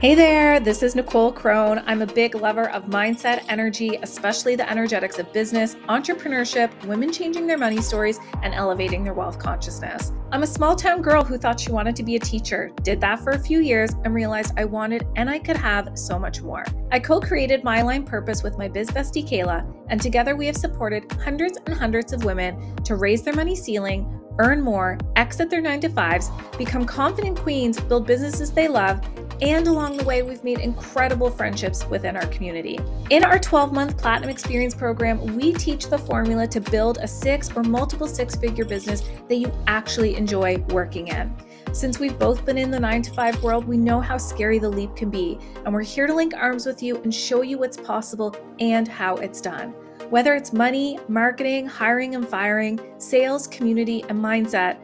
Hey there, this is Nicole Crone. I'm a big lover of mindset, energy, especially the energetics of business, entrepreneurship, women changing their money stories, and elevating their wealth consciousness. I'm a small town girl who thought she wanted to be a teacher, did that for a few years, and realized I wanted and I could have so much more. I co created My Aligned Purpose with my biz bestie Kayla, and together we have supported hundreds and hundreds of women to raise their money ceiling earn more, exit their nine to fives, become confident queens, build businesses they love, and along the way, we've made incredible friendships within our community. In our 12 month Platinum Experience program, we teach the formula to build a six or multiple six figure business that you actually enjoy working in. Since we've both been in the nine to five world, we know how scary the leap can be, and we're here to link arms with you and show you what's possible and how it's done. Whether it's money, marketing, hiring and firing, sales, community, and mindset,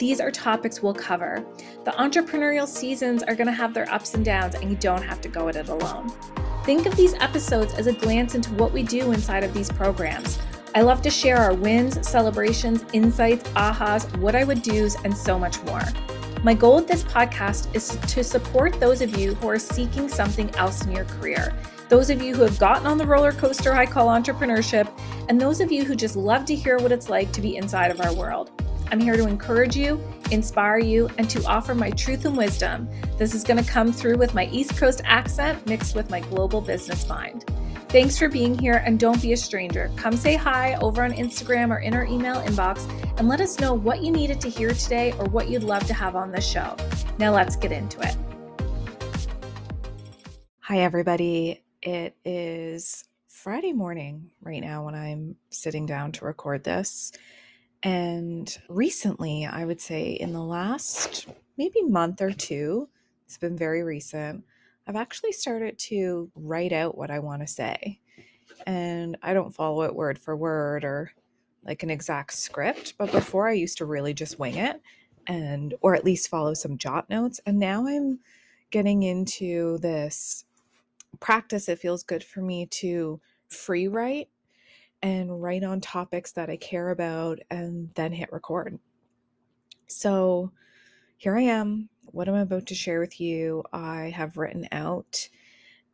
these are topics we'll cover. The entrepreneurial seasons are going to have their ups and downs, and you don't have to go at it alone. Think of these episodes as a glance into what we do inside of these programs. I love to share our wins, celebrations, insights, ahas, what I would do's, and so much more. My goal with this podcast is to support those of you who are seeking something else in your career, those of you who have gotten on the roller coaster I call entrepreneurship, and those of you who just love to hear what it's like to be inside of our world. I'm here to encourage you, inspire you, and to offer my truth and wisdom. This is going to come through with my East Coast accent mixed with my global business mind. Thanks for being here and don't be a stranger. Come say hi over on Instagram or in our email inbox and let us know what you needed to hear today or what you'd love to have on the show. Now let's get into it. Hi, everybody. It is Friday morning right now when I'm sitting down to record this. And recently, I would say in the last maybe month or two, it's been very recent, I've actually started to write out what I want to say. And I don't follow it word for word or like an exact script, but before I used to really just wing it and or at least follow some jot notes. And now I'm getting into this practice. It feels good for me to free write and write on topics that I care about and then hit record. So here I am. What I'm about to share with you, I have written out,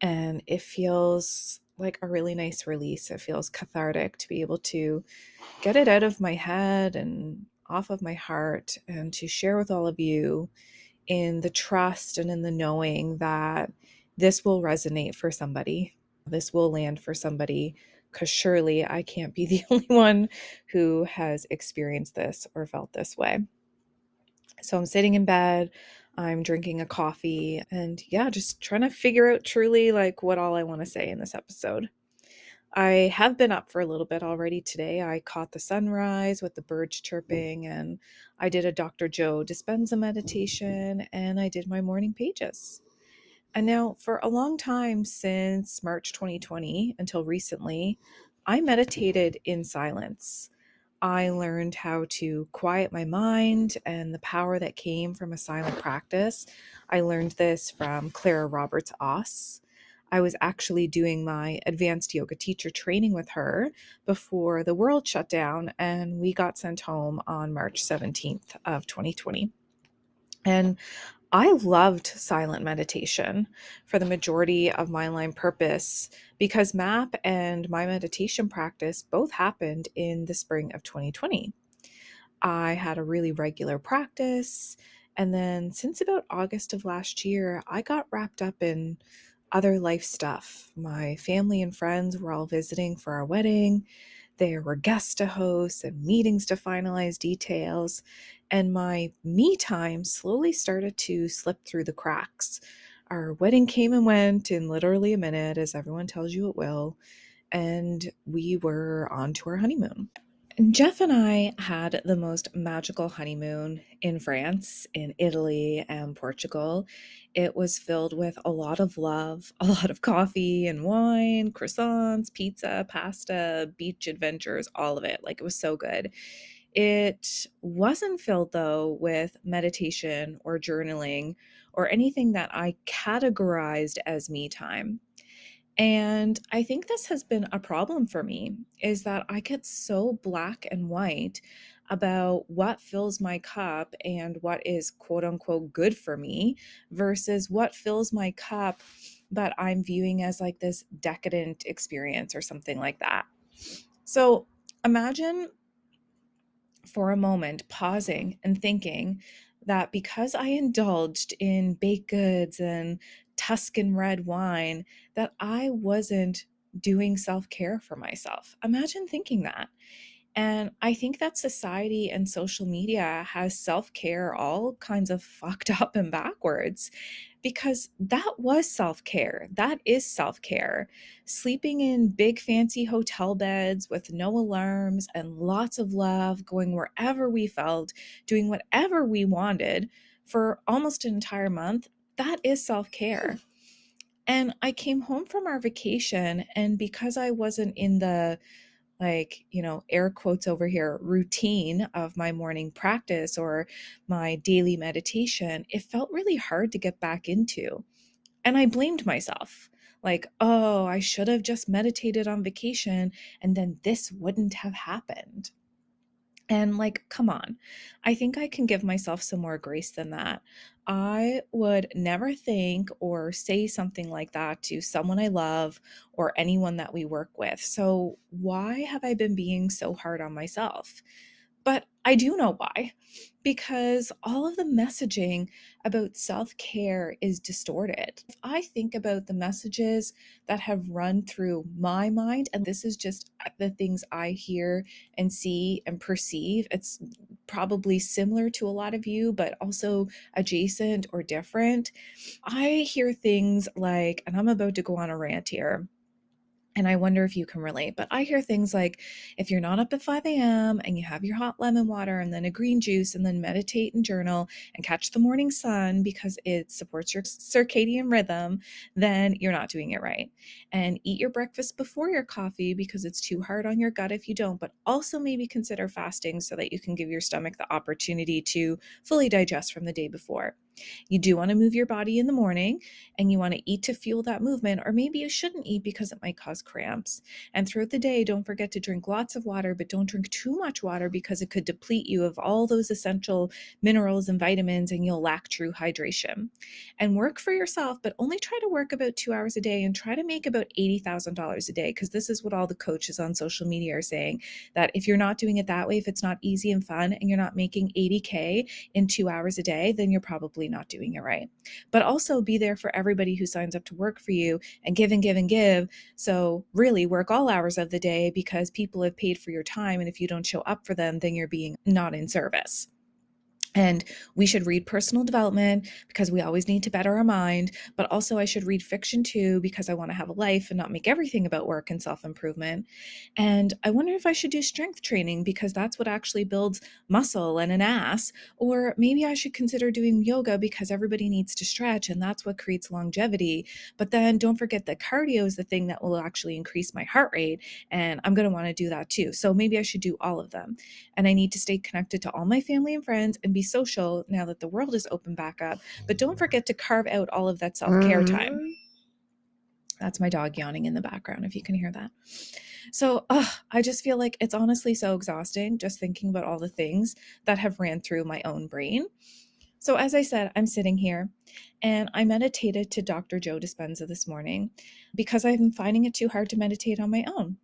and it feels like a really nice release. It feels cathartic to be able to get it out of my head and off of my heart and to share with all of you in the trust and in the knowing that this will resonate for somebody. This will land for somebody because surely I can't be the only one who has experienced this or felt this way. So I'm sitting in bed, I'm drinking a coffee, and yeah, just trying to figure out truly like what all I want to say in this episode. I have been up for a little bit already today. I caught the sunrise with the birds mm. chirping, and I did a Dr. Joe Dispenza meditation, and I did my morning pages. And now, for a long time since March 2020 until recently, I meditated in silence. I learned how to quiet my mind and the power that came from a silent practice. I learned this from Clara Roberts-Oss. I was actually doing my advanced yoga teacher training with her before the world shut down and we got sent home on March 17th of 2020. And I loved silent meditation for the majority of My Aligned Purpose because MAP and my meditation practice both happened in the spring of 2020. I had a really regular practice. And then since about August of last year, I got wrapped up in other life stuff. My family and friends were all visiting for our wedding. There were guests to host and meetings to finalize details, and my me time slowly started to slip through the cracks. Our wedding came and went in literally a minute, as everyone tells you it will, and we were on to our honeymoon. Jeff and I had the most magical honeymoon in France, in Italy, and Portugal. It was filled with a lot of love, a lot of coffee and wine, croissants, pizza, pasta, beach adventures, all of it. Like it was so good. It wasn't filled though with meditation or journaling or anything that I categorized as me time. And I think this has been a problem for me is that I get so black and white about what fills my cup and what is quote unquote good for me versus what fills my cup but I'm viewing as like this decadent experience or something like that. So imagine for a moment pausing and thinking that because I indulged in baked goods and Tuscan red wine, that I wasn't doing self care for myself. Imagine thinking that. And I think that society and social media has self care all kinds of fucked up and backwards because that was self care. That is self care. Sleeping in big fancy hotel beds with no alarms and lots of love, going wherever we felt, doing whatever we wanted for almost an entire month, that is self care. Hmm. And I came home from our vacation, and because I wasn't in the like, you know, air quotes over here, routine of my morning practice or my daily meditation, it felt really hard to get back into. And I blamed myself. Like, oh, I should have just meditated on vacation and then this wouldn't have happened. And like, come on, I think I can give myself some more grace than that. I would never think or say something like that to someone I love or anyone that we work with. So, why have I been being so hard on myself? But I do know why. Because all of the messaging about self care is distorted. If I think about the messages that have run through my mind, and this is just the things I hear and see and perceive, it's probably similar to a lot of you, but also adjacent or different. I hear things like, and I'm about to go on a rant here and I wonder if you can relate, but I hear things like if you're not up at 5 a.m. and you have your hot lemon water and then a green juice and then meditate and journal and catch the morning sun because it supports your circadian rhythm, then you're not doing it right. And eat your breakfast before your coffee because it's too hard on your gut if you don't, but also maybe consider fasting so that you can give your stomach the opportunity to fully digest from the day before. You do want to move your body in the morning and you want to eat to fuel that movement, or maybe you shouldn't eat because it might cause cramps. And throughout the day, don't forget to drink lots of water, but don't drink too much water because it could deplete you of all those essential minerals and vitamins and you'll lack true hydration. And work for yourself, but only try to work about two hours a day and try to make about $80,000 a day because this is what all the coaches on social media are saying that if you're not doing it that way, if it's not easy and fun and you're not making 80K in two hours a day, then you're probably not doing it right. But also be there for everybody who signs up to work for you and give and give and give. So, really work all hours of the day because people have paid for your time. And if you don't show up for them, then you're being not in service. And we should read personal development because we always need to better our mind. But also, I should read fiction too because I want to have a life and not make everything about work and self improvement. And I wonder if I should do strength training because that's what actually builds muscle and an ass. Or maybe I should consider doing yoga because everybody needs to stretch and that's what creates longevity. But then don't forget that cardio is the thing that will actually increase my heart rate. And I'm going to want to do that too. So maybe I should do all of them. And I need to stay connected to all my family and friends and be social now that the world is open back up. But don't forget to carve out all of that self care time. Mm. That's my dog yawning in the background, if you can hear that. So ugh, I just feel like it's honestly so exhausting just thinking about all the things that have ran through my own brain. So, as I said, I'm sitting here and I meditated to Dr. Joe Dispenza this morning because I'm finding it too hard to meditate on my own.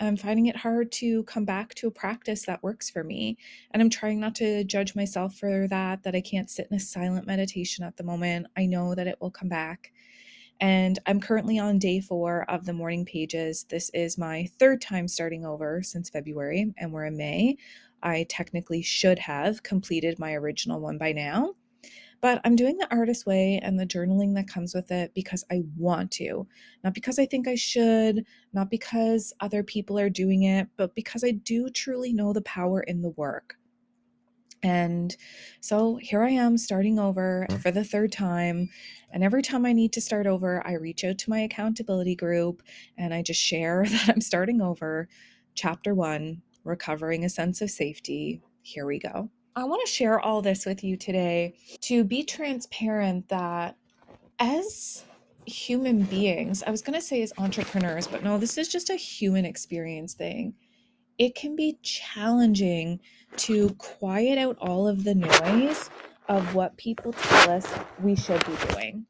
I'm finding it hard to come back to a practice that works for me. And I'm trying not to judge myself for that, that I can't sit in a silent meditation at the moment. I know that it will come back. And I'm currently on day four of the morning pages. This is my third time starting over since February, and we're in May. I technically should have completed my original one by now. But I'm doing the artist way and the journaling that comes with it because I want to, not because I think I should, not because other people are doing it, but because I do truly know the power in the work. And so here I am starting over mm-hmm. for the third time. And every time I need to start over, I reach out to my accountability group and I just share that I'm starting over. Chapter one Recovering a Sense of Safety. Here we go. I want to share all this with you today to be transparent that as human beings, I was going to say as entrepreneurs, but no, this is just a human experience thing. it can be challenging to quiet out all of the noise of what people tell us we should be doing,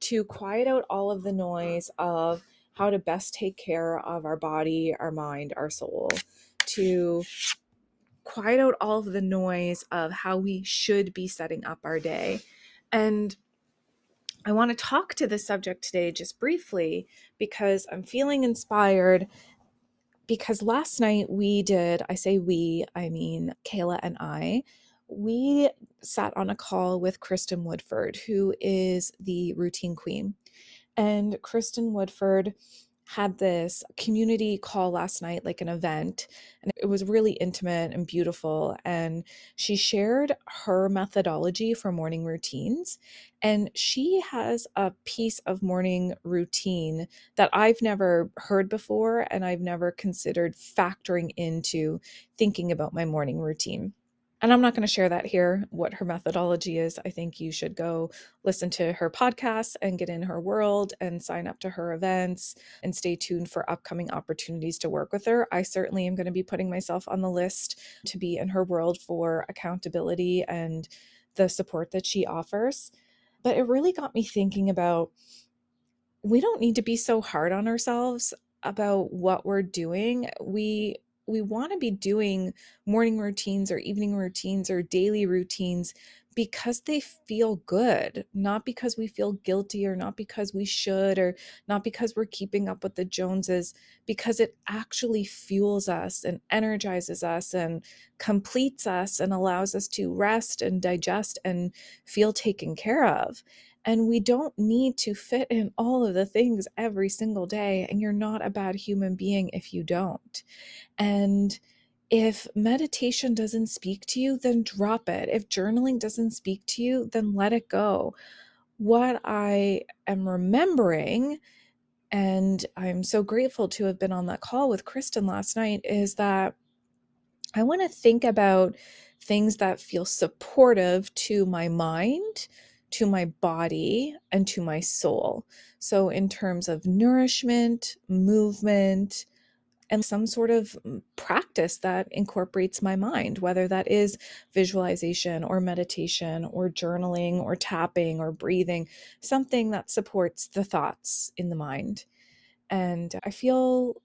to quiet out all of the noise of how to best take care of our body, our mind, our soul, to quiet out all of the noise of how we should be setting up our day. And I want to talk to this subject today just briefly because I'm feeling inspired. Because last night we did, I say we, I mean Kayla and I, we sat on a call with Kristin Woodford, who is the routine queen. And Kristin Woodford had this community call last night, like an event, and it was really intimate and beautiful. And she shared her methodology for morning routines. And she has a piece of morning routine that I've never heard before, and I've never considered factoring into thinking about my morning routine and I'm not going to share that here, what her methodology is. I think you should go listen to her podcasts and get in her world and sign up to her events and stay tuned for upcoming opportunities to work with her. I certainly am going to be putting myself on the list to be in her world for accountability and the support that she offers. But it really got me thinking about we don't need to be so hard on ourselves about what we're doing. We we want to be doing morning routines or evening routines or daily routines because they feel good, not because we feel guilty or not because we should or not because we're keeping up with the Joneses, because it actually fuels us and energizes us and completes us and allows us to rest and digest and feel taken care of. And we don't need to fit in all of the things every single day. And you're not a bad human being if you don't. And if meditation doesn't speak to you, then drop it. If journaling doesn't speak to you, then let it go. What I am remembering, and I'm so grateful to have been on that call with Kristin last night, is that I want to think about things that feel supportive to my mind, to my body, and to my soul. So, in terms of nourishment, movement, and some sort of mm, practice that incorporates my mind, whether that is visualization or meditation or journaling or tapping or breathing, something that supports the thoughts in the mind. And I feel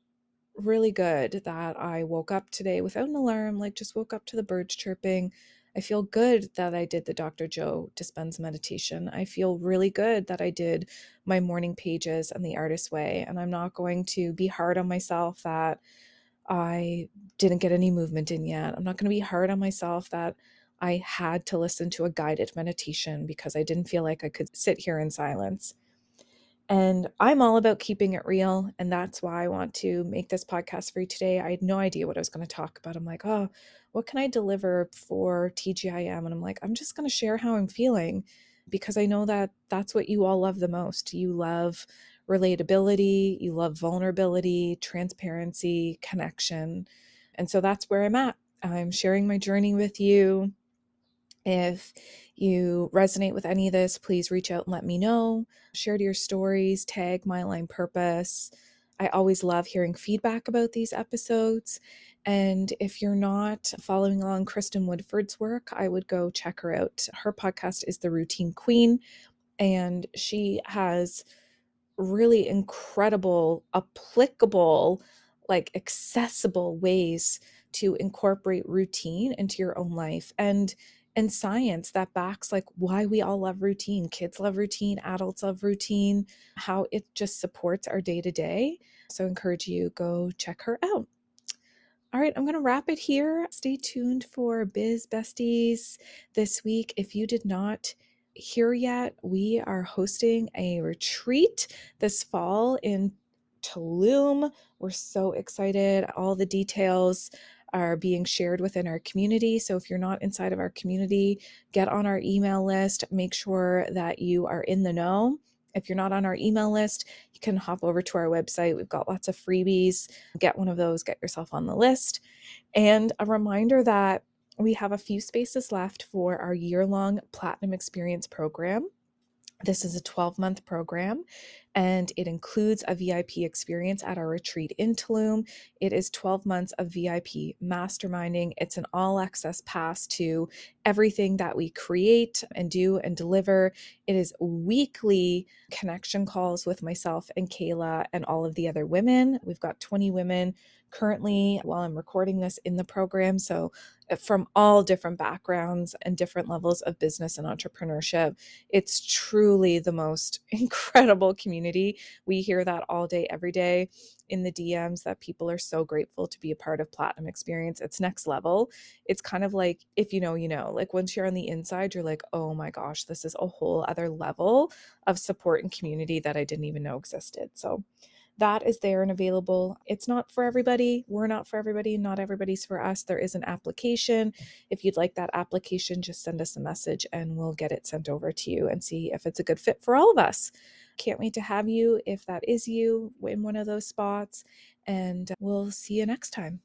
really good that I woke up today without an alarm, like just woke up to the birds chirping. I feel good that I did the Dr. Joe Dispenza meditation. I feel really good that I did my morning pages and the artist way. And I'm not going to be hard on myself that I didn't get any movement in yet. I'm not going to be hard on myself that I had to listen to a guided meditation because I didn't feel like I could sit here in silence. And I'm all about keeping it real. And that's why I want to make this podcast for you today. I had no idea what I was going to talk about. I'm like, oh, what can I deliver for TGIM? And I'm like, I'm just going to share how I'm feeling because I know that that's what you all love the most. You love relatability, you love vulnerability, transparency, connection. And so that's where I'm at. I'm sharing my journey with you. If you resonate with any of this, please reach out and let me know. Share your stories, tag My Aligned Purpose. I always love hearing feedback about these episodes. And if you're not following along Kristin Woodford's work, I would go check her out. Her podcast is The Routine Queen, and she has really incredible, applicable, like accessible ways to incorporate routine into your own life. And and science that backs like why we all love routine. Kids love routine, adults love routine, how it just supports our day to day. So I encourage you go check her out. All right, I'm going to wrap it here. Stay tuned for Biz Besties this week. If you did not hear yet, we are hosting a retreat this fall in Tulum. We're so excited. All the details are being shared within our community. So if you're not inside of our community, get on our email list. Make sure that you are in the know. If you're not on our email list, you can hop over to our website. We've got lots of freebies. Get one of those, get yourself on the list. And a reminder that we have a few spaces left for our year long Platinum Experience program. This is a 12 month program and it includes a VIP experience at our retreat in Tulum. It is 12 months of VIP masterminding. It's an all access pass to everything that we create and do and deliver. It is weekly connection calls with myself and Kayla and all of the other women. We've got 20 women currently while I'm recording this in the program. So, uh, from all different backgrounds and different levels of business and entrepreneurship. It's truly the most incredible community. We hear that all day, every day in the DMs that people are so grateful to be a part of Platinum Experience. It's next level. It's kind of like if you know, you know, like once you're on the inside, you're like, oh my gosh, this is a whole other level of support and community that I didn't even know existed. So, that is there and available. It's not for everybody. We're not for everybody. Not everybody's for us. There is an application. If you'd like that application, just send us a message and we'll get it sent over to you and see if it's a good fit for all of us. Can't wait to have you if that is you in one of those spots. And we'll see you next time.